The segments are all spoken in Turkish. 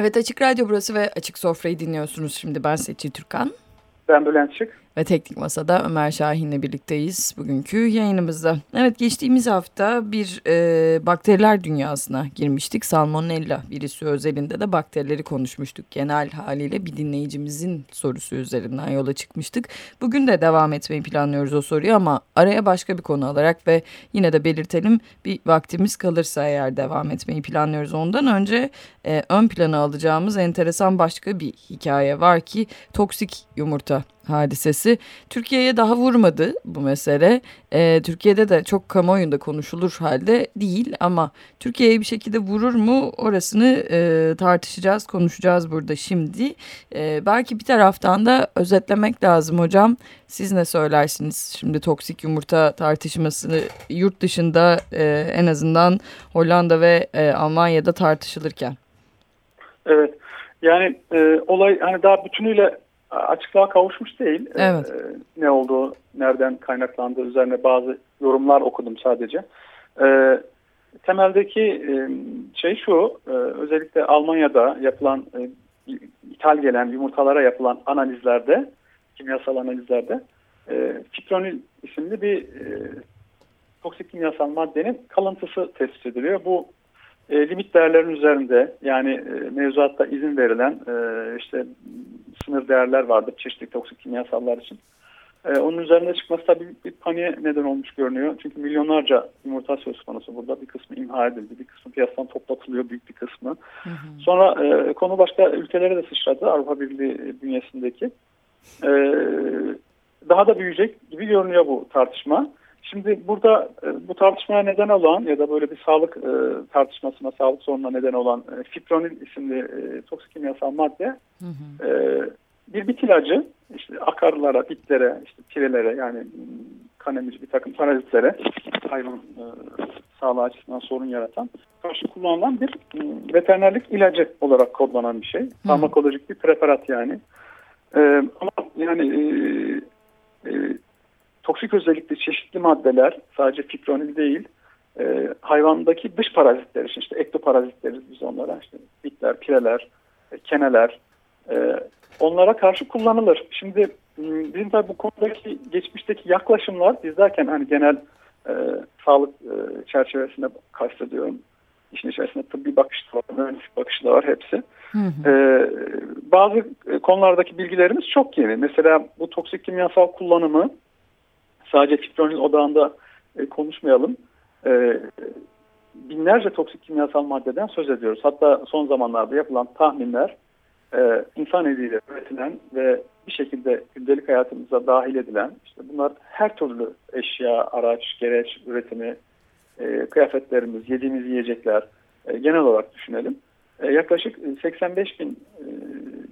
Evet Açık Radyo burası ve Açık Sofra'yı dinliyorsunuz şimdi. Ben Seçil Türkan. Ben Bülent Şık ve Teknik Masa'da Ömer Şahin'le birlikteyiz bugünkü yayınımızda. Evet geçtiğimiz hafta bir e, bakteriler dünyasına girmiştik. Salmonella virüsü özelinde de bakterileri konuşmuştuk. Genel haliyle bir dinleyicimizin sorusu üzerinden yola çıkmıştık. Bugün de devam etmeyi planlıyoruz o soruyu ama araya başka bir konu alarak ve yine de belirtelim bir vaktimiz kalırsa eğer devam etmeyi planlıyoruz. Ondan önce e, ön plana alacağımız enteresan başka bir hikaye var ki toksik yumurta hadisesi. Türkiye'ye daha vurmadı bu mesele. E, Türkiye'de de çok kamuoyunda konuşulur halde değil ama Türkiye'ye bir şekilde vurur mu orasını e, tartışacağız, konuşacağız burada şimdi. E, belki bir taraftan da özetlemek lazım hocam. Siz ne söylersiniz şimdi toksik yumurta tartışmasını yurt dışında e, en azından Hollanda ve e, Almanya'da tartışılırken? Evet. Yani e, olay hani daha bütünüyle açıklığa kavuşmuş değil. E, evet. Ee, ne olduğu, nereden kaynaklandığı üzerine bazı yorumlar okudum sadece. Ee, temeldeki e, şey şu, e, özellikle Almanya'da yapılan, e, ithal gelen yumurtalara yapılan analizlerde, kimyasal analizlerde e, fipronil isimli bir e, toksik kimyasal maddenin kalıntısı tespit ediliyor. Bu e, limit değerlerin üzerinde yani e, mevzuatta izin verilen e, işte sınır değerler vardır çeşitli toksik kimyasallar için. E, onun üzerinde çıkması tabii bir paniğe neden olmuş görünüyor. Çünkü milyonlarca yumurta söz konusu burada. Bir kısmı imha edildi, bir kısmı piyasadan toplatılıyor büyük bir kısmı. Hı hı. Sonra e, konu başka ülkelere de sıçradı Avrupa Birliği bünyesindeki. E, daha da büyüyecek gibi görünüyor bu tartışma. Şimdi burada e, bu tartışmaya neden olan ya da böyle bir sağlık e, tartışmasına, sağlık sorununa neden olan e, fipronil isimli toksik kimyasal madde hı hı. Bir bit ilacı işte akarlara, bitlere, işte pirelere yani kan emici bir takım parazitlere hayvan sağlığı açısından sorun yaratan karşı kullanılan bir e, veterinerlik ilacı olarak kodlanan bir şey. Farmakolojik bir preparat yani. Ama yani toksik özellikli çeşitli maddeler sadece fipronil değil e, hayvandaki dış parazitler için işte ektoparazit deriz biz onlara işte bitler, pireler, e, keneler e, onlara karşı kullanılır. Şimdi bizim tabi bu konudaki geçmişteki yaklaşımlar biz derken hani genel e, sağlık e, çerçevesinde kastediyorum. İşin içerisinde tıbbi bakış da var, mühendislik bakışı da var hepsi. Hı hı. Ee, bazı konulardaki bilgilerimiz çok yeni. Mesela bu toksik kimyasal kullanımı sadece fipronil odağında e, konuşmayalım. E, binlerce toksik kimyasal maddeden söz ediyoruz. Hatta son zamanlarda yapılan tahminler e, insan eliyle üretilen ve bir şekilde gündelik hayatımıza dahil edilen işte bunlar her türlü eşya, araç, gereç üretimi, e, kıyafetlerimiz, yediğimiz yiyecekler e, genel olarak düşünelim. E, yaklaşık 85 bin e,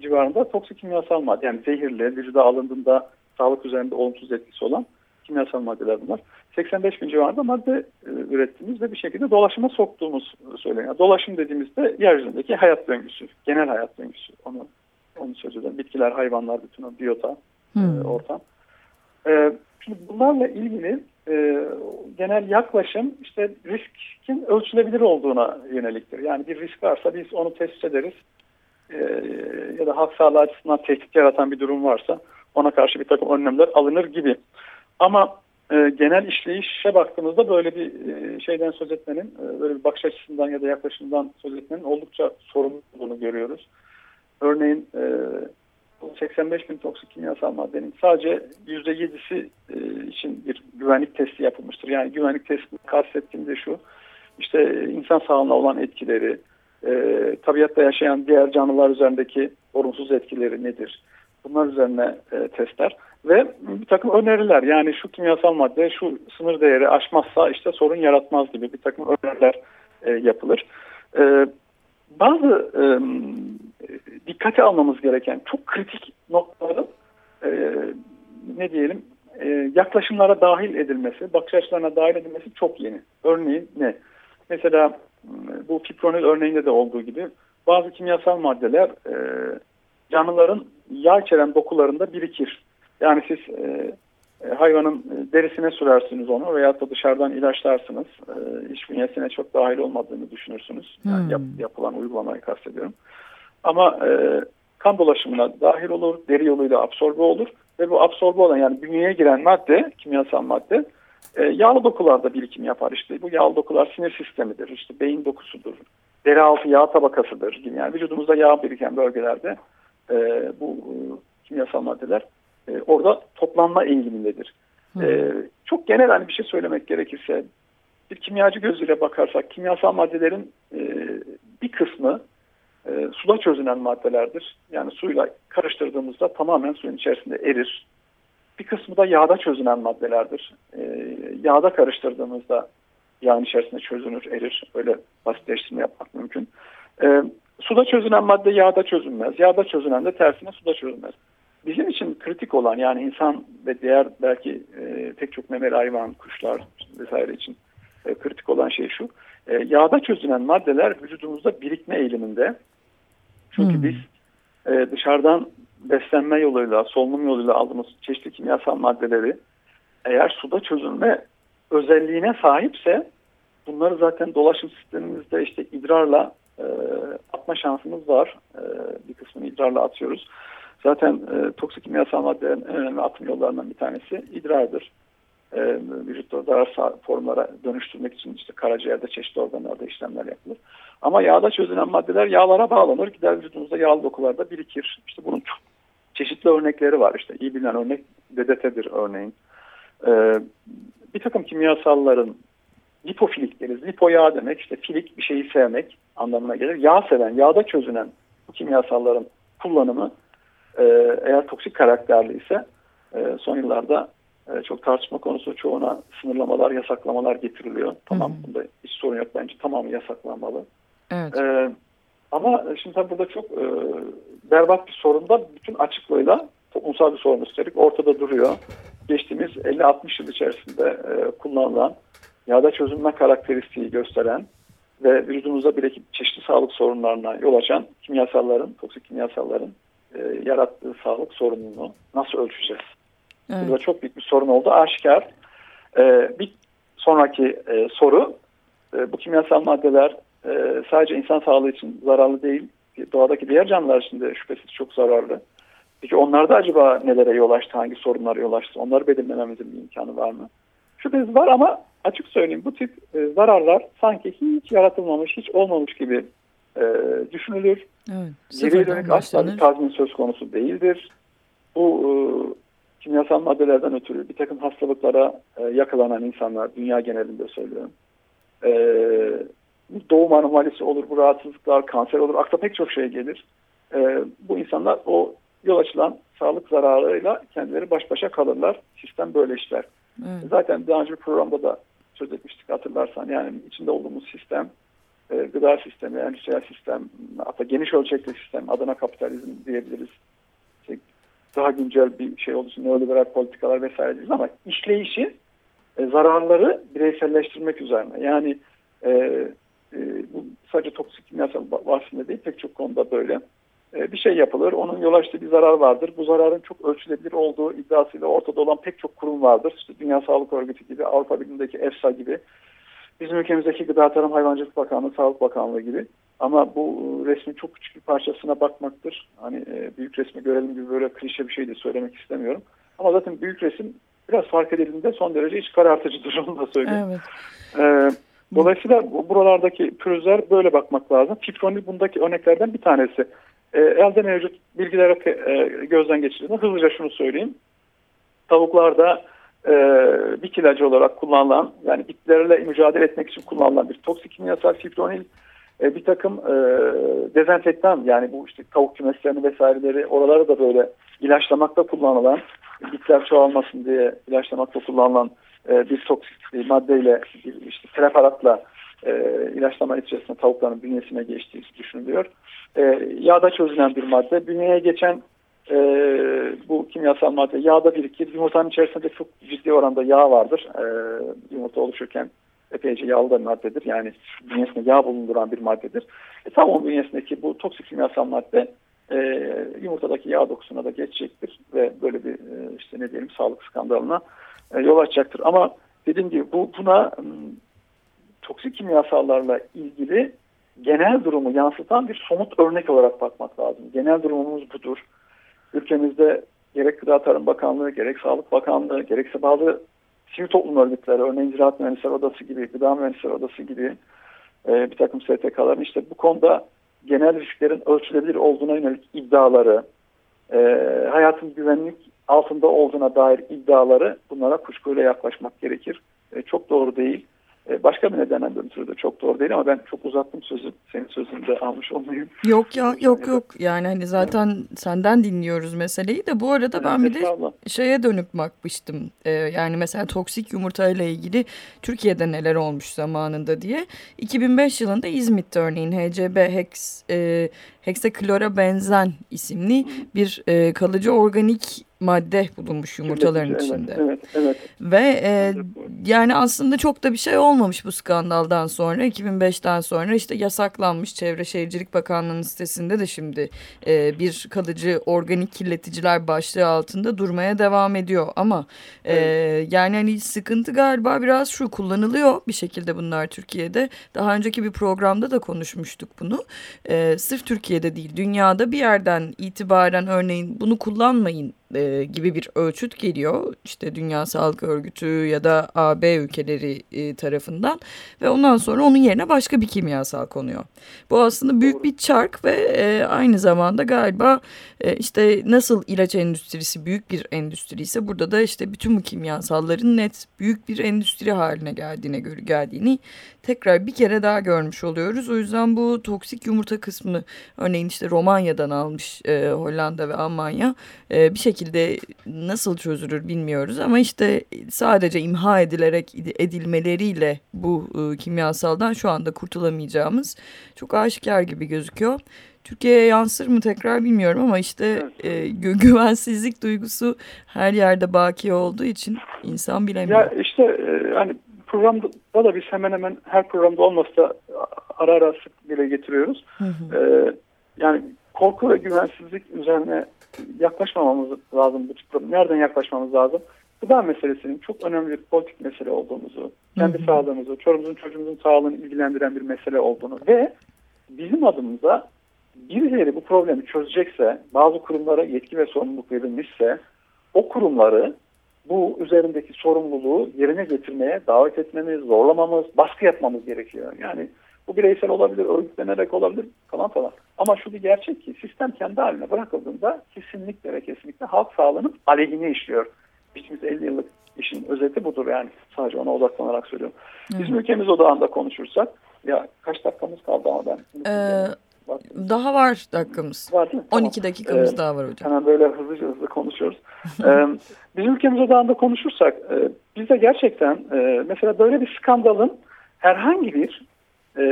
civarında toksik kimyasal madde yani zehirli, vücuda alındığında sağlık üzerinde olumsuz etkisi olan kimyasal maddeler bunlar. 85 bin civarında madde e, ürettiğimiz ve bir şekilde dolaşıma soktuğumuz söyleniyor. Dolaşım dediğimizde yeryüzündeki hayat döngüsü, genel hayat döngüsü. Onu onu söz ederim. Bitkiler, hayvanlar, bütün o biyota e, hmm. e, ortam. E, şimdi bunlarla ilgili e, genel yaklaşım işte riskin ölçülebilir olduğuna yöneliktir. Yani bir risk varsa biz onu tespit ederiz. E, ya da halk sağlığı açısından tehdit yaratan bir durum varsa ona karşı bir takım önlemler alınır gibi. Ama e, genel işleyişe baktığımızda böyle bir e, şeyden söz etmenin, e, böyle bir bakış açısından ya da yaklaşımdan söz etmenin oldukça sorumlu olduğunu görüyoruz. Örneğin e, 85 bin toksik kimyasal maddenin sadece %7'si e, için bir güvenlik testi yapılmıştır. Yani güvenlik testi kastettiğim de şu, işte insan sağlığına olan etkileri, e, tabiatta yaşayan diğer canlılar üzerindeki olumsuz etkileri nedir? Bunlar üzerine e, testler ve bir takım öneriler yani şu kimyasal madde şu sınır değeri aşmazsa işte sorun yaratmaz gibi bir takım öneriler e, yapılır. E, bazı e, dikkate almamız gereken çok kritik noktaların e, ne diyelim e, yaklaşımlara dahil edilmesi, bakış açılarına dahil edilmesi çok yeni. Örneğin ne? Mesela bu fipronil örneğinde de olduğu gibi bazı kimyasal maddeler e, canlıların yağ içeren dokularında birikir. Yani siz e, e hayvanın derisine sürersiniz onu veya da dışarıdan ilaçlarsınız. E, iç bünyesine çok dahil olmadığını düşünürsünüz. Yani hmm. yap, yapılan uygulamayı kastediyorum. ama e, kan dolaşımına dahil olur, deri yoluyla absorbe olur ve bu absorbe olan yani bünyeye giren madde, kimyasal madde e, yağlı dokularda birikim yapar işte. Bu yağlı dokular sinir sistemidir, işte beyin dokusudur, deri altı yağ tabakasıdır gibi. Yani vücudumuzda yağ biriken bölgelerde e, bu e, kimyasal maddeler e, orada toplanma eğilimindedir. E, çok genel hani bir şey söylemek gerekirse bir kimyacı gözüyle bakarsak kimyasal maddelerin e, bir kısmı e, suda çözünen maddelerdir. Yani suyla karıştırdığımızda tamamen suyun içerisinde erir. Bir kısmı da yağda çözünen maddelerdir. E, yağda karıştırdığımızda yağın içerisinde çözünür, erir. Öyle basitleştirme yapmak mümkün. E, suda çözünen madde yağda çözünmez. Yağda çözünen de tersine suda çözünmez. Bizim için kritik olan yani insan ve diğer belki e, pek çok memeli hayvan, kuşlar vesaire için e, kritik olan şey şu. E, yağda çözünen maddeler vücudumuzda birikme eğiliminde. Çünkü hmm. biz e, dışarıdan beslenme yoluyla, solunum yoluyla aldığımız çeşitli kimyasal maddeleri eğer suda çözülme özelliğine sahipse bunları zaten dolaşım sistemimizde işte idrarla e, atma şansımız var. E, bir kısmını idrarla atıyoruz. Zaten e, toksik kimyasal maddelerin en önemli atım yollarından bir tanesi idrardır. E, vücutta zarar formlara dönüştürmek için işte karaciğerde çeşitli organlarda işlemler yapılır. Ama yağda çözülen maddeler yağlara bağlanır. Gider vücudumuzda yağlı dokularda birikir. İşte bunun çok çeşitli örnekleri var. İşte iyi bilinen örnek DDT'dir örneğin. E, bir takım kimyasalların lipofilik deriz. Lipo yağ demek işte filik bir şeyi sevmek anlamına gelir. Yağ seven, yağda çözünen bu kimyasalların kullanımı e, eğer toksik karakterli ise e, son yıllarda e, çok tartışma konusu çoğuna sınırlamalar, yasaklamalar getiriliyor. Tamam hmm. bunda hiç sorun yok bence tamamı yasaklanmalı. Evet. E, ama şimdi tabii burada çok e, berbat bir sorun da bütün açıklığıyla toplumsal bir sorun üstelik ortada duruyor. Geçtiğimiz 50-60 yıl içerisinde e, kullanılan yağda çözünme karakteristiği gösteren ve vücudumuzda bile çeşitli sağlık sorunlarına yol açan kimyasalların, toksik kimyasalların e, yarattığı sağlık sorununu nasıl ölçeceğiz? Evet. Burada çok büyük bir sorun oldu. Aşikar. E, bir sonraki e, soru e, bu kimyasal maddeler e, sadece insan sağlığı için zararlı değil. Doğadaki diğer canlılar için de şüphesiz çok zararlı. Peki onlarda acaba nelere yol açtı, hangi sorunlara yol açtı? Onları belirlememizin bir imkanı var mı? Şüphesiz var ama açık söyleyeyim bu tip e, zararlar sanki hiç yaratılmamış, hiç olmamış gibi e, düşünülür. Evet, Geriye dönük asla bir tazmin söz konusu değildir. Bu e, kimyasal maddelerden ötürü bir takım hastalıklara e, yakalanan insanlar, dünya genelinde söylüyorum. E, doğum anomalisi olur, bu rahatsızlıklar, kanser olur, akla pek çok şey gelir. E, bu insanlar o yol açılan sağlık zararıyla kendileri baş başa kalırlar. Sistem böyle işler. Evet. Zaten daha önce bir programda da söz etmiştik hatırlarsan. Yani içinde olduğumuz sistem e, gıda sistemi, endüstriyel sistem, hatta geniş ölçekli sistem, adına kapitalizm diyebiliriz. İşte daha güncel bir şey için neoliberal politikalar vesaire deriz ama işleyişi e, zararları bireyselleştirmek üzerine. Yani e, e, bu sadece toksik kimyasal bahsinde değil pek çok konuda böyle. E, bir şey yapılır, onun yol açtığı bir zarar vardır. Bu zararın çok ölçülebilir olduğu iddiasıyla ortada olan pek çok kurum vardır. İşte Dünya Sağlık Örgütü gibi, Avrupa Birliği'ndeki EFSA gibi Bizim ülkemizdeki Gıda Tarım Hayvancılık Bakanlığı, Sağlık Bakanlığı gibi. Ama bu resmin çok küçük bir parçasına bakmaktır. Hani e, büyük resmi görelim gibi böyle klişe bir şey de söylemek istemiyorum. Ama zaten büyük resim biraz fark edildiğinde son derece iç karartıcıdır onu da söyleyeyim. Evet. Ee, dolayısıyla buralardaki pürüzler böyle bakmak lazım. Fipronil bundaki örneklerden bir tanesi. E, elde mevcut bilgileri e, gözden geçirdiğinde hızlıca şunu söyleyeyim. Tavuklarda e, bit ilacı olarak kullanılan yani bitlerle mücadele etmek için kullanılan bir toksik kimyasal fipronil e, bir takım e, dezenfektan yani bu işte tavuk kümeslerini vesaireleri oraları da böyle ilaçlamakta kullanılan bitler çoğalmasın diye ilaçlamakta kullanılan e, bir toksik maddeyle işte preparatla e, ilaçlama içerisinde tavukların bünyesine geçtiği düşünülüyor. E, yağda çözülen bir madde. Bünyeye geçen e, bu kimyasal madde yağda birikir. Yumurtanın içerisinde çok ciddi oranda yağ vardır. E, yumurta oluşurken epeyce yağlı da maddedir. Yani bünyesinde yağ bulunduran bir maddedir. E, tam onun bünyesindeki bu toksik kimyasal madde e, yumurtadaki yağ dokusuna da geçecektir ve böyle bir e, işte ne diyelim sağlık skandalına e, yol açacaktır. Ama dediğim gibi bu buna toksik kimyasallarla ilgili genel durumu yansıtan bir somut örnek olarak bakmak lazım. Genel durumumuz budur. Ülkemizde gerek Gıda Tarım Bakanlığı, gerek Sağlık Bakanlığı, gerekse bazı sivil toplum örgütleri, örneğin Ziraat Mühendisleri Odası gibi, Gıda Mühendisleri Odası gibi e, bir takım STK'ların işte bu konuda genel risklerin ölçülebilir olduğuna yönelik iddiaları, e, hayatın güvenlik altında olduğuna dair iddiaları bunlara kuşkuyla yaklaşmak gerekir. E, çok doğru değil. E, başka bir nedenden ötürü de çok doğru değil ama ben çok uzattım sözü. Senin sözünü de almış olmayayım. Yok ya yok yok yani hani zaten senden dinliyoruz meseleyi de bu arada ben bir de şeye dönüp bakmıştım. Ee, yani mesela toksik yumurta ile ilgili Türkiye'de neler olmuş zamanında diye. 2005 yılında İzmit'te örneğin HCB Hex e, heksaklora benzen isimli bir e, kalıcı organik madde bulunmuş yumurtaların evet, içinde. Evet, evet. Ve e, yani aslında çok da bir şey olmamış bu skandaldan sonra. 2005'ten sonra işte yasaklanmış Çevre Şehircilik Bakanlığı'nın sitesinde de şimdi e, bir kalıcı organik kirleticiler başlığı altında durmaya devam ediyor. Ama e, evet. yani hani sıkıntı galiba biraz şu kullanılıyor bir şekilde bunlar Türkiye'de. Daha önceki bir programda da konuşmuştuk bunu. E, sırf Türkiye'de değil dünyada bir yerden itibaren örneğin bunu kullanmayın e, gibi bir ölçüt geliyor. İşte Dünya Sağlık Örgütü ya da AB ülkeleri e, tarafından ve ondan sonra onun yerine başka bir kimyasal konuyor. Bu aslında büyük bir çark ve e, aynı zamanda galiba e, işte nasıl ilaç endüstrisi büyük bir endüstri ise burada da işte bütün bu kimyasalların net büyük bir endüstri haline geldiğine göre geldiğini tekrar bir kere daha görmüş oluyoruz. O yüzden bu toksik yumurta kısmını örneğin işte Romanya'dan almış e, Hollanda ve Almanya e, bir şekilde nasıl çözülür bilmiyoruz ama işte sadece imha edilerek edilmeleriyle bu e, kimyasaldan şu anda kurtulamayacağımız çok aşikar gibi gözüküyor. Türkiye'ye yansır mı tekrar bilmiyorum ama işte e, gü güvensizlik duygusu her yerde baki olduğu için insan bilemiyor. Ya işte e, hani programda da biz hemen hemen her programda olmasa da ara ara sık dile getiriyoruz. Hı hı. Ee, yani korku ve güvensizlik üzerine yaklaşmamamız lazım bu tip Nereden yaklaşmamız lazım? Gıda meselesinin çok önemli bir politik mesele olduğumuzu, kendi hı hı. sağlığımızı, çorumuzun çocuğumuzun sağlığını ilgilendiren bir mesele olduğunu ve bizim adımıza birileri bu problemi çözecekse, bazı kurumlara yetki ve sorumluluk verilmişse o kurumları bu üzerindeki sorumluluğu yerine getirmeye davet etmemiz, zorlamamız, baskı yapmamız gerekiyor. Yani bu bireysel olabilir, örgütlenerek olabilir falan falan. Ama şu bir gerçek ki sistem kendi haline bırakıldığında kesinlikle ve kesinlikle halk sağlığının aleyhine işliyor. Geçtiğimiz 50 yıllık işin özeti budur yani. Sadece ona odaklanarak söylüyorum. Bizim hmm. ülkemiz odağında konuşursak ya kaç dakikamız kaldı ama ben. Ee, daha var dakikamız. Var değil mi? 12 tamam. dakikamız ee, daha var hocam. Hemen böyle hızlı hızlı konuşuyoruz. ee, biz ülkemiz odağında konuşursak e, bizde gerçekten e, mesela böyle bir skandalın herhangi bir e,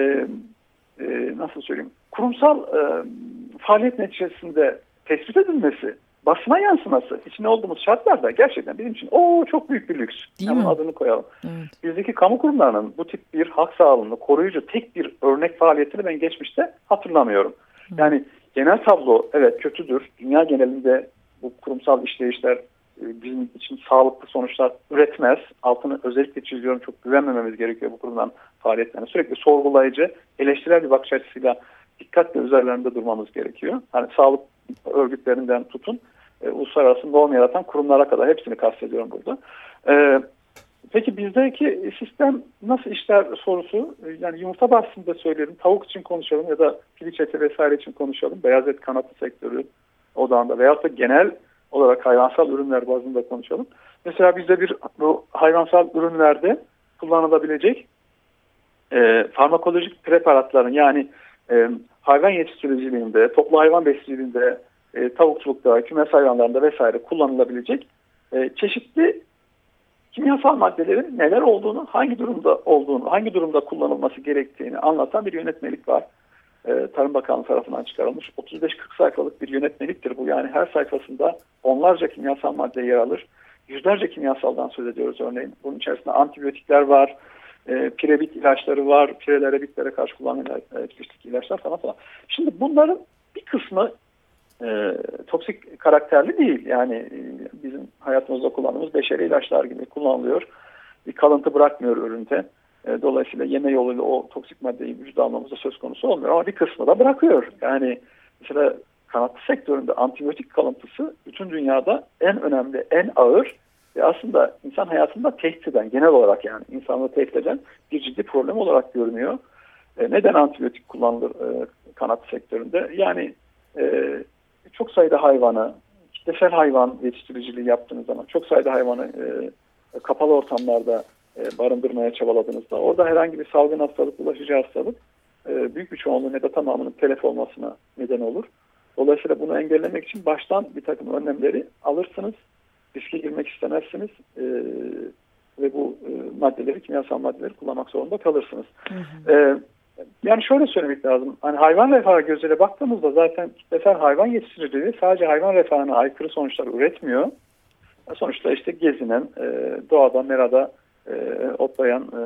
e, nasıl söyleyeyim kurumsal e, faaliyet neticesinde tespit edilmesi basına yansıması içine olduğumuz şartlarda gerçekten bizim için o çok büyük bir lüks. Değil Hemen mi? adını koyalım. Evet. Bizdeki kamu kurumlarının bu tip bir hak sağlığını koruyucu tek bir örnek faaliyetini ben geçmişte hatırlamıyorum. Hı. Yani genel tablo evet kötüdür. Dünya genelinde bu kurumsal işleyişler bizim için sağlıklı sonuçlar üretmez. Altını özellikle çiziyorum çok güvenmememiz gerekiyor bu kurumdan faaliyetlerine. Sürekli sorgulayıcı, eleştirel bir bakış açısıyla dikkatle üzerlerinde durmamız gerekiyor. Hani sağlık örgütlerinden tutun e, uluslararası norm yaratan kurumlara kadar hepsini kastediyorum burada. E, peki bizdeki sistem nasıl işler sorusu e, yani yumurta bahsinde söyleyelim tavuk için konuşalım ya da piliç eti vesaire için konuşalım beyaz et kanatlı sektörü odağında veyahut da genel olarak hayvansal ürünler bazında konuşalım. Mesela bizde bir bu hayvansal ürünlerde kullanılabilecek e, farmakolojik preparatların yani e, hayvan yetiştiriciliğinde, toplu hayvan besiciliğinde, e, tavukçulukta, kümes hayvanlarında vesaire kullanılabilecek e, çeşitli kimyasal maddelerin neler olduğunu, hangi durumda olduğunu, hangi durumda kullanılması gerektiğini anlatan bir yönetmelik var. E, Tarım Bakanlığı tarafından çıkarılmış. 35-40 sayfalık bir yönetmeliktir bu. Yani her sayfasında onlarca kimyasal madde yer alır. Yüzlerce kimyasaldan söz ediyoruz örneğin. Bunun içerisinde antibiyotikler var, e, pirebit ilaçları var, pirelere, bitlere karşı kullanılan e, ilaçlar falan falan. Şimdi bunların bir kısmı e, toksik karakterli değil. Yani e, bizim hayatımızda kullandığımız beşeri ilaçlar gibi kullanılıyor. Bir kalıntı bırakmıyor üründe. E, dolayısıyla yeme yoluyla o toksik maddeyi vücuda almamızda söz konusu olmuyor ama bir kısmı da bırakıyor. Yani mesela kanatlı sektöründe antibiyotik kalıntısı bütün dünyada en önemli, en ağır ve aslında insan hayatında tehdit eden, genel olarak yani insanlığı tehdit eden bir ciddi problem olarak görünüyor. E, neden antibiyotik kullanılır e, kanatlı sektöründe? Yani e, çok sayıda hayvanı, kitlesel hayvan yetiştiriciliği yaptığınız zaman çok sayıda hayvanı kapalı ortamlarda e, barındırmaya çabaladığınızda orada herhangi bir salgın hastalık, bulaşıcı hastalık e, büyük bir çoğunluğun ya da tamamının telef olmasına neden olur. Dolayısıyla bunu engellemek için baştan bir takım önlemleri alırsınız. Riske girmek istemezsiniz. E, ve bu e, maddeleri, kimyasal maddeleri kullanmak zorunda kalırsınız. Hı hı. E, yani şöyle söylemek lazım. Hani hayvan refahı gözüyle baktığımızda zaten kitlesel hayvan yetiştiriciliği sadece hayvan refahına aykırı sonuçlar üretmiyor. Sonuçta işte gezinen, e, doğada, merada e, otlayan e,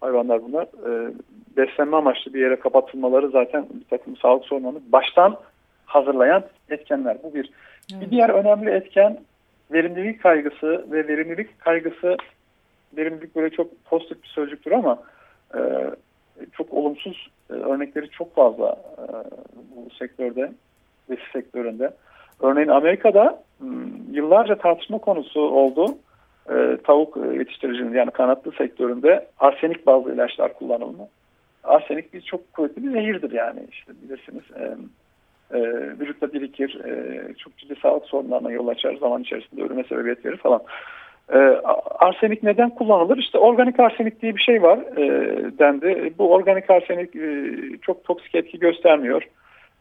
hayvanlar bunlar. E, beslenme amaçlı bir yere kapatılmaları zaten bir takım sağlık sorunlarını baştan hazırlayan etkenler. Bu bir. Evet. Bir diğer önemli etken verimlilik kaygısı ve verimlilik kaygısı verimlilik böyle çok pozitif bir sözcüktür ama e, çok olumsuz e, örnekleri çok fazla e, bu sektörde, besi sektöründe. Örneğin Amerika'da hmm, yıllarca tartışma konusu oldu. E, tavuk yetiştiricinin yani kanatlı sektöründe arsenik bazlı ilaçlar kullanılma. Arsenik bir çok kuvvetli bir zehirdir yani işte bilirsiniz. E, e, vücutta birikir, e, çok ciddi sağlık sorunlarına yol açar, zaman içerisinde ölüme sebebiyet verir falan. E, arsenik neden kullanılır? İşte organik arsenik diye bir şey var e, dendi. Bu organik arsenik e, çok toksik etki göstermiyor.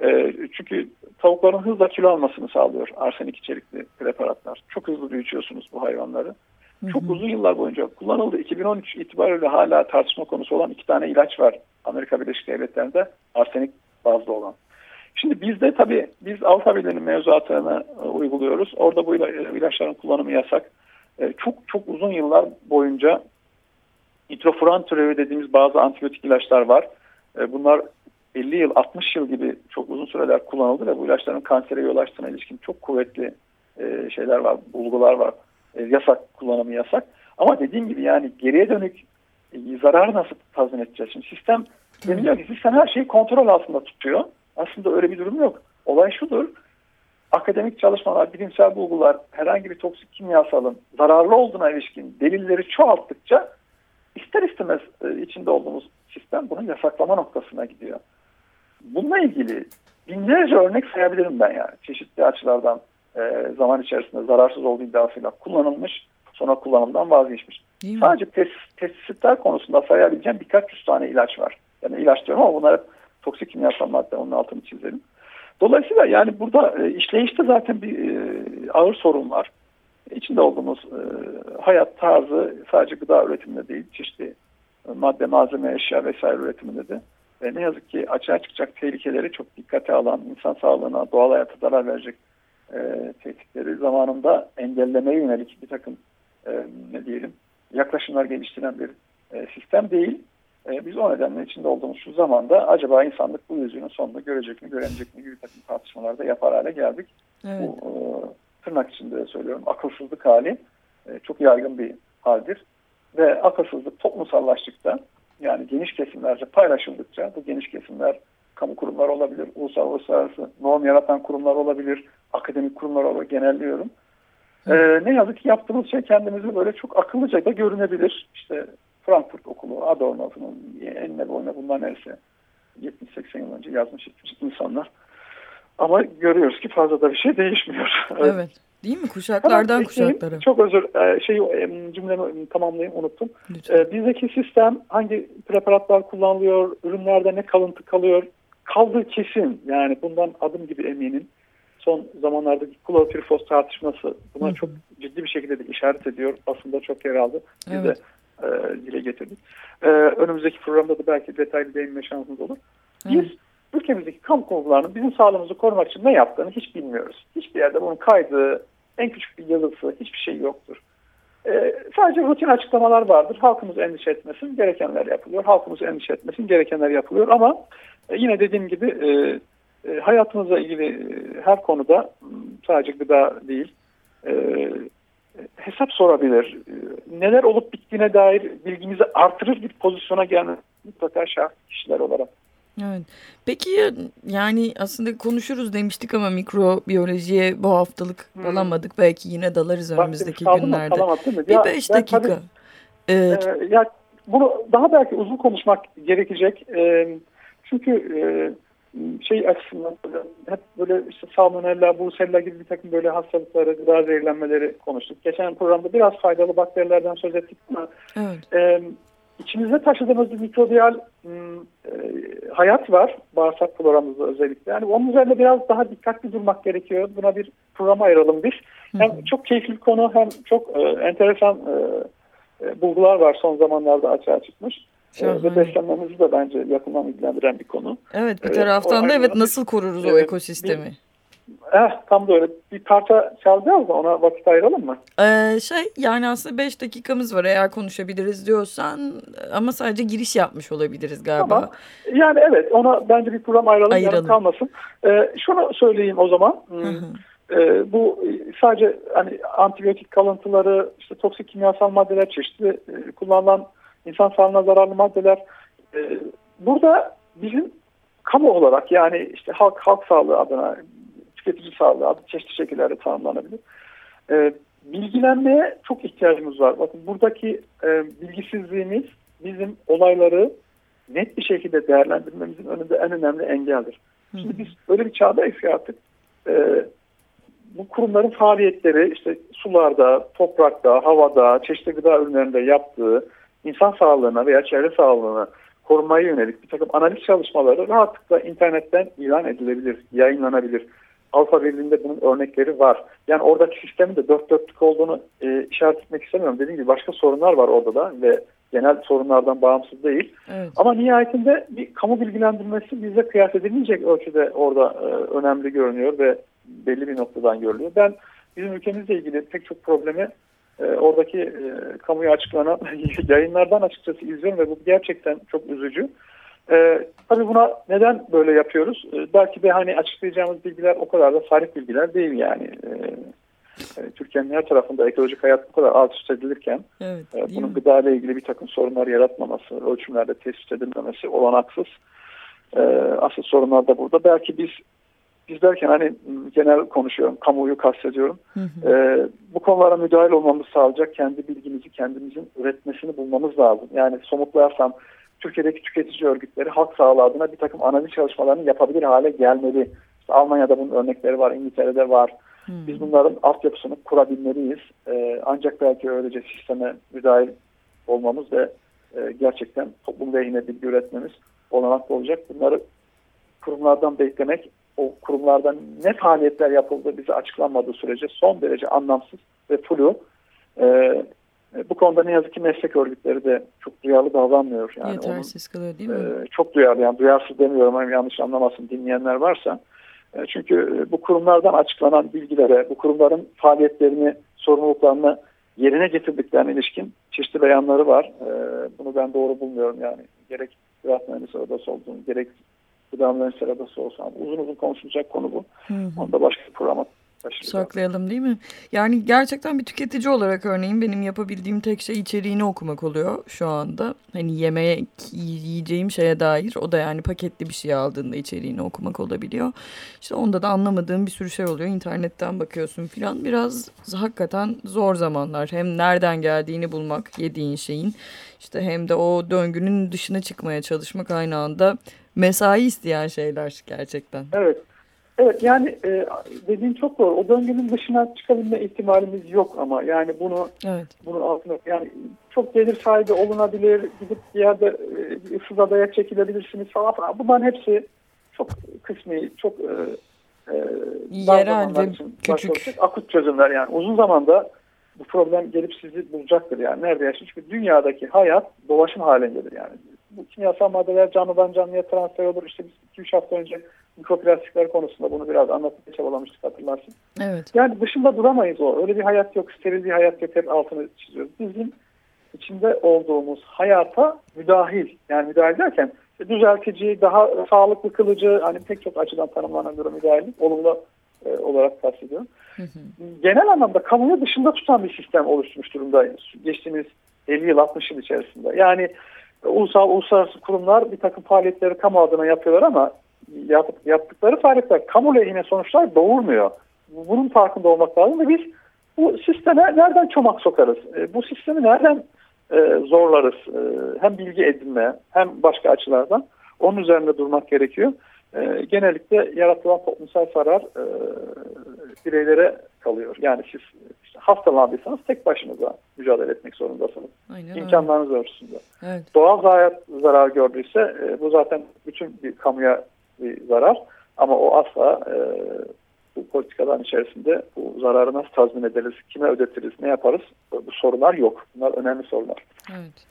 E, çünkü tavukların hızla kilo almasını sağlıyor arsenik içerikli preparatlar. Çok hızlı büyütüyorsunuz bu hayvanları. Hı hı. Çok uzun yıllar boyunca kullanıldı. 2013 itibariyle hala tartışma konusu olan iki tane ilaç var Amerika Birleşik Devletleri'nde arsenik bazlı olan. Şimdi bizde tabii biz Avrupa Birliği'nin mevzuatını e, uyguluyoruz. Orada bu ilaçların kullanımı yasak. E, çok çok uzun yıllar boyunca nitrofuran türevi dediğimiz bazı antibiyotik ilaçlar var. E, bunlar 50 yıl, 60 yıl gibi çok uzun süreler kullanıldı ve bu ilaçların kansere yol açtığına ilişkin çok kuvvetli e, şeyler var, bulgular var. Yasak, kullanımı yasak. Ama dediğim gibi yani geriye dönük zararı nasıl tazmin edeceğiz? Şimdi sistem deniliyor ki sistem her şeyi kontrol altında tutuyor. Aslında öyle bir durum yok. Olay şudur akademik çalışmalar, bilimsel bulgular herhangi bir toksik kimyasalın zararlı olduğuna ilişkin delilleri çoğalttıkça ister istemez e, içinde olduğumuz sistem bunu yasaklama noktasına gidiyor. Bununla ilgili binlerce örnek sayabilirim ben yani. Çeşitli açılardan e, zaman içerisinde zararsız olduğu iddiasıyla kullanılmış, sonra kullanımdan vazgeçmiş. Sadece tes, testisitler konusunda sayabileceğim birkaç yüz tane ilaç var. Yani ilaç diyorum ama bunlar hep toksik kimyasal madde, onun altını çizelim. Dolayısıyla yani burada e, işleyişte zaten bir e, ağır sorun var. İçinde olduğumuz e, hayat tarzı sadece gıda üretiminde değil, çeşitli madde, malzeme, eşya vesaire üretiminde de ve ne yazık ki açığa çıkacak tehlikeleri çok dikkate alan, insan sağlığına, doğal hayata zarar verecek e, tehditleri zamanında engellemeye yönelik bir takım e, ne diyelim yaklaşımlar geliştiren bir e, sistem değil. E, biz o nedenle içinde olduğumuz şu zamanda acaba insanlık bu yüzünün sonunda görecek mi göremeyecek mi gibi takım tartışmalarda yapar hale geldik. Evet. Bu e, tırnak içinde söylüyorum akılsızlık hali e, çok yaygın bir haldir. Ve akılsızlık toplumsallaştıkça yani geniş kesimlerce paylaşıldıkça bu geniş kesimler kamu kurumları olabilir, ulusal uluslararası norm yaratan kurumlar olabilir, akademik kurumlar olabilir genelliyorum. Ee, ne yazık ki yaptığımız şey kendimizi böyle çok akıllıca da görünebilir. İşte Frankfurt Okulu, Adorno'nun enine boyuna bunlar neyse 70-80 yıl önce yazmış insanlar. Ama görüyoruz ki fazla da bir şey değişmiyor. Evet. Değil mi? Kuşaklardan kuşaklara. Çok özür şey cümlemi tamamlayayım unuttum. Lütfen. Ee, bizdeki sistem hangi preparatlar kullanılıyor, ürünlerde ne kalıntı kalıyor, kaldığı kesin. Yani bundan adım gibi eminim. Son zamanlardaki klorpirifos tartışması buna Hı. çok ciddi bir şekilde de işaret ediyor. Aslında çok yer aldı. Biz evet. de e, dile getirdik. E, önümüzdeki programda da belki detaylı değinme şansımız olur. Biz Hı. ülkemizdeki kamu kurumlarının bizim sağlığımızı korumak için ne yaptığını hiç bilmiyoruz. Hiçbir yerde bunun kaydı, en küçük bir yazısı, hiçbir şey yoktur. E, sadece rutin açıklamalar vardır. Halkımız endişe etmesin, gerekenler yapılıyor. Halkımız endişe etmesin, gerekenler yapılıyor. Ama yine dediğim gibi e, e, hayatımızla ilgili e, her konuda sadece gıda değil, e, hesap sorabilir. Neler olup bittiğine dair bilgimizi artırır bir pozisyona gelmek mutlaka şahit kişiler olarak. Evet. Peki yani aslında konuşuruz demiştik ama mikrobiyolojiye bu haftalık hmm. dalamadık. Belki yine dalarız önümüzdeki Bak, günlerde. Mı? Mi? Bir ya, beş dakika. Tabii, ee, e, ya bunu daha belki uzun konuşmak gerekecek. E, çünkü e, şey açısından hep böyle işte salmonella, brucella gibi bir takım böyle hastalıkları, gıda zehirlenmeleri konuştuk. Geçen programda biraz faydalı bakterilerden söz ettik ama evet. e, içimizde taşıdığımız bir mikrobiyal e, hayat var bağırsak floramızda özellikle. Yani onun üzerinde biraz daha dikkatli durmak gerekiyor. Buna bir program ayıralım biz. Hem çok keyifli bir konu hem çok e, enteresan e, e, bulgular var son zamanlarda açığa çıkmış. Şahane. Ve beslenmemizi de bence yakından ilgilendiren bir konu. Evet bir taraftan ee, da evet nasıl koruruz evet, o ekosistemi? Bir, Eh, tam da öyle. Bir parça çalacağız mı? Ona vakit ayıralım mı? Ee, şey yani aslında 5 dakikamız var eğer konuşabiliriz diyorsan ama sadece giriş yapmış olabiliriz galiba. Tamam. Yani evet ona bence bir program ayıralım, ayıralım. kalmasın. Ee, şunu söyleyeyim o zaman. Ee, bu sadece hani antibiyotik kalıntıları, işte toksik kimyasal maddeler, çeşitli e, kullanılan insan sağlığına zararlı maddeler. E, burada bizim kamu olarak yani işte halk halk sağlığı adına tüketici sağlığı adı çeşitli şekillerde tanımlanabilir. E, bilgilenmeye çok ihtiyacımız var. Bakın buradaki e, bilgisizliğimiz bizim olayları net bir şekilde değerlendirmemizin önünde en önemli engeldir. Şimdi biz öyle bir çağdayız ki artık e, bu kurumların faaliyetleri işte sularda, toprakta, havada, çeşitli gıda ürünlerinde yaptığı insan sağlığına veya çevre sağlığına korumaya yönelik bir takım analiz çalışmaları rahatlıkla internetten ilan edilebilir, yayınlanabilir. Alfa Birliği'nde bunun örnekleri var. Yani oradaki sistemin de dört dörtlük olduğunu e, işaret etmek istemiyorum. Dediğim gibi başka sorunlar var orada da ve genel sorunlardan bağımsız değil. Evet. Ama nihayetinde bir kamu bilgilendirmesi bize kıyas edilmeyecek ölçüde orada e, önemli görünüyor ve belli bir noktadan görülüyor. Ben bizim ülkemizle ilgili pek çok problemi e, oradaki e, kamuya açıklanan yayınlardan açıkçası izliyorum ve bu gerçekten çok üzücü. E, tabii buna neden böyle yapıyoruz? E, belki de hani açıklayacağımız bilgiler o kadar da sarih bilgiler değil yani. E, e, Türkiye'nin her tarafında ekolojik hayat bu kadar alt üst edilirken evet, e, bunun gıda ile ilgili bir takım sorunlar yaratmaması, ölçümlerde tespit edilmemesi olanaksız. E, asıl sorunlar da burada. Belki biz biz derken hani genel konuşuyorum, kamuoyu kastediyorum. Hı hı. E, bu konulara müdahil olmamız sağlayacak kendi bilgimizi kendimizin üretmesini bulmamız lazım. Yani somutlayarsam Türkiye'deki tüketici örgütleri halk sağlığı adına bir takım analiz çalışmalarını yapabilir hale gelmeli. İşte Almanya'da bunun örnekleri var, İngiltere'de var. Hmm. Biz bunların altyapısını kurabilmeliyiz. Ee, ancak belki öylece sisteme müdahil olmamız ve e, gerçekten toplum lehine bilgi üretmemiz olanaklı olacak. Bunları kurumlardan beklemek, o kurumlardan ne faaliyetler yapıldığı bize açıklanmadığı sürece son derece anlamsız ve flu. E, bu konuda ne yazık ki meslek örgütleri de çok duyarlı davranmıyor. Yani Yetersiz kalıyor değil mi? E, çok duyarlı yani duyarsız demiyorum ama yanlış anlamasın dinleyenler varsa. E, çünkü bu kurumlardan açıklanan bilgilere, bu kurumların faaliyetlerini, sorumluluklarını yerine getirdiklerine ilişkin çeşitli beyanları var. E, bunu ben doğru bulmuyorum yani. Gerek Ziraat Mühendisi Odası olduğunu, gerek Gıda Mühendisleri Odası olsun. Uzun uzun konuşulacak konu bu. Hı hı. Onu da başka bir programa Saklayalım değil mi? Yani gerçekten bir tüketici olarak örneğin benim yapabildiğim tek şey içeriğini okumak oluyor şu anda. Hani yemeğe yiyeceğim şeye dair o da yani paketli bir şey aldığında içeriğini okumak olabiliyor. İşte onda da anlamadığım bir sürü şey oluyor. İnternetten bakıyorsun filan. Biraz hakikaten zor zamanlar. Hem nereden geldiğini bulmak yediğin şeyin. işte hem de o döngünün dışına çıkmaya çalışmak aynı anda mesai isteyen şeyler gerçekten. Evet. Evet yani e, dediğin çok doğru. O döngünün dışına çıkabilme ihtimalimiz yok ama yani bunu evet. bunun altına yani çok gelir sahibi olunabilir, gidip bir yerde e, ıssız adaya çekilebilirsiniz falan falan. Bunların hepsi çok kısmi, çok e, e, yerel ve küçük. Akut çözümler yani. Uzun zamanda bu problem gelip sizi bulacaktır yani. Nerede yaşıyor? Çünkü dünyadaki hayat dolaşım halindedir yani. Bu kimyasal maddeler canlıdan canlıya transfer olur. İşte biz 2-3 hafta önce mikroplastikler konusunda bunu biraz anlatmaya çabalamıştık hatırlarsın. Evet. Yani dışında duramayız o. Öyle bir hayat yok, steril bir hayat yok. Hep altını çiziyoruz. Bizim içinde olduğumuz hayata müdahil. Yani müdahil derken düzeltici, daha sağlıklı kılıcı, hani pek çok açıdan tanımlanabilir müdahillik. Olumlu e, olarak kastediyorum. Genel anlamda kamuyu dışında tutan bir sistem oluşturmuş durumda geçtiğimiz 50 yıl 60 yıl içerisinde. Yani ulusal uluslararası kurumlar bir takım faaliyetleri kamu adına yapıyorlar ama yaptıkları faaliyetler kamu lehine sonuçlar doğurmuyor. Bunun farkında olmak lazım ve biz bu sisteme nereden çomak sokarız? E, bu sistemi nereden e, zorlarız? E, hem bilgi edinme hem başka açılardan. Onun üzerinde durmak gerekiyor. Genellikle yaratılan toplumsal zarar bireylere kalıyor. Yani siz işte hastalandıysanız tek başınıza mücadele etmek zorundasınız. Aynen İmkanlarınız ölçüsünde. Evet. Doğal hayat zarar gördüyse bu zaten bütün bir kamuya bir zarar. Ama o asla e, bu politikaların içerisinde bu zararı nasıl tazmin ederiz, kime ödetiriz, ne yaparız bu sorular yok. Bunlar önemli sorular. Evet.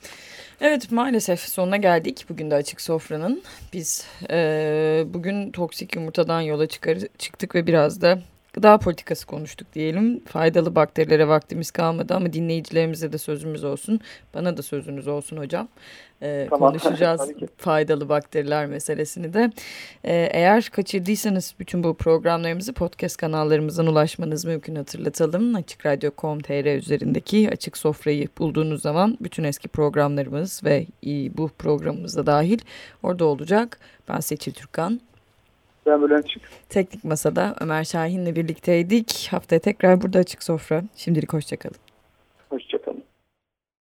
Evet maalesef sonuna geldik bugün de Açık Sofra'nın. Biz e, bugün toksik yumurtadan yola çıkar, çıktık ve biraz da gıda politikası konuştuk diyelim. Faydalı bakterilere vaktimiz kalmadı ama dinleyicilerimize de sözümüz olsun. Bana da sözünüz olsun hocam. Ee, tamam. Konuşacağız faydalı bakteriler meselesini de. Ee, eğer kaçırdıysanız bütün bu programlarımızı podcast kanallarımızdan ulaşmanız mümkün hatırlatalım. Açık Radyo.com.tr üzerindeki açık sofrayı bulduğunuz zaman bütün eski programlarımız ve bu programımız da dahil orada olacak. Ben Seçil Türkan. Ben Bülent Çık. Teknik Masa'da Ömer Şahin'le birlikteydik. Haftaya tekrar burada Açık Sofra. Şimdilik hoşçakalın. Hoşçakalın.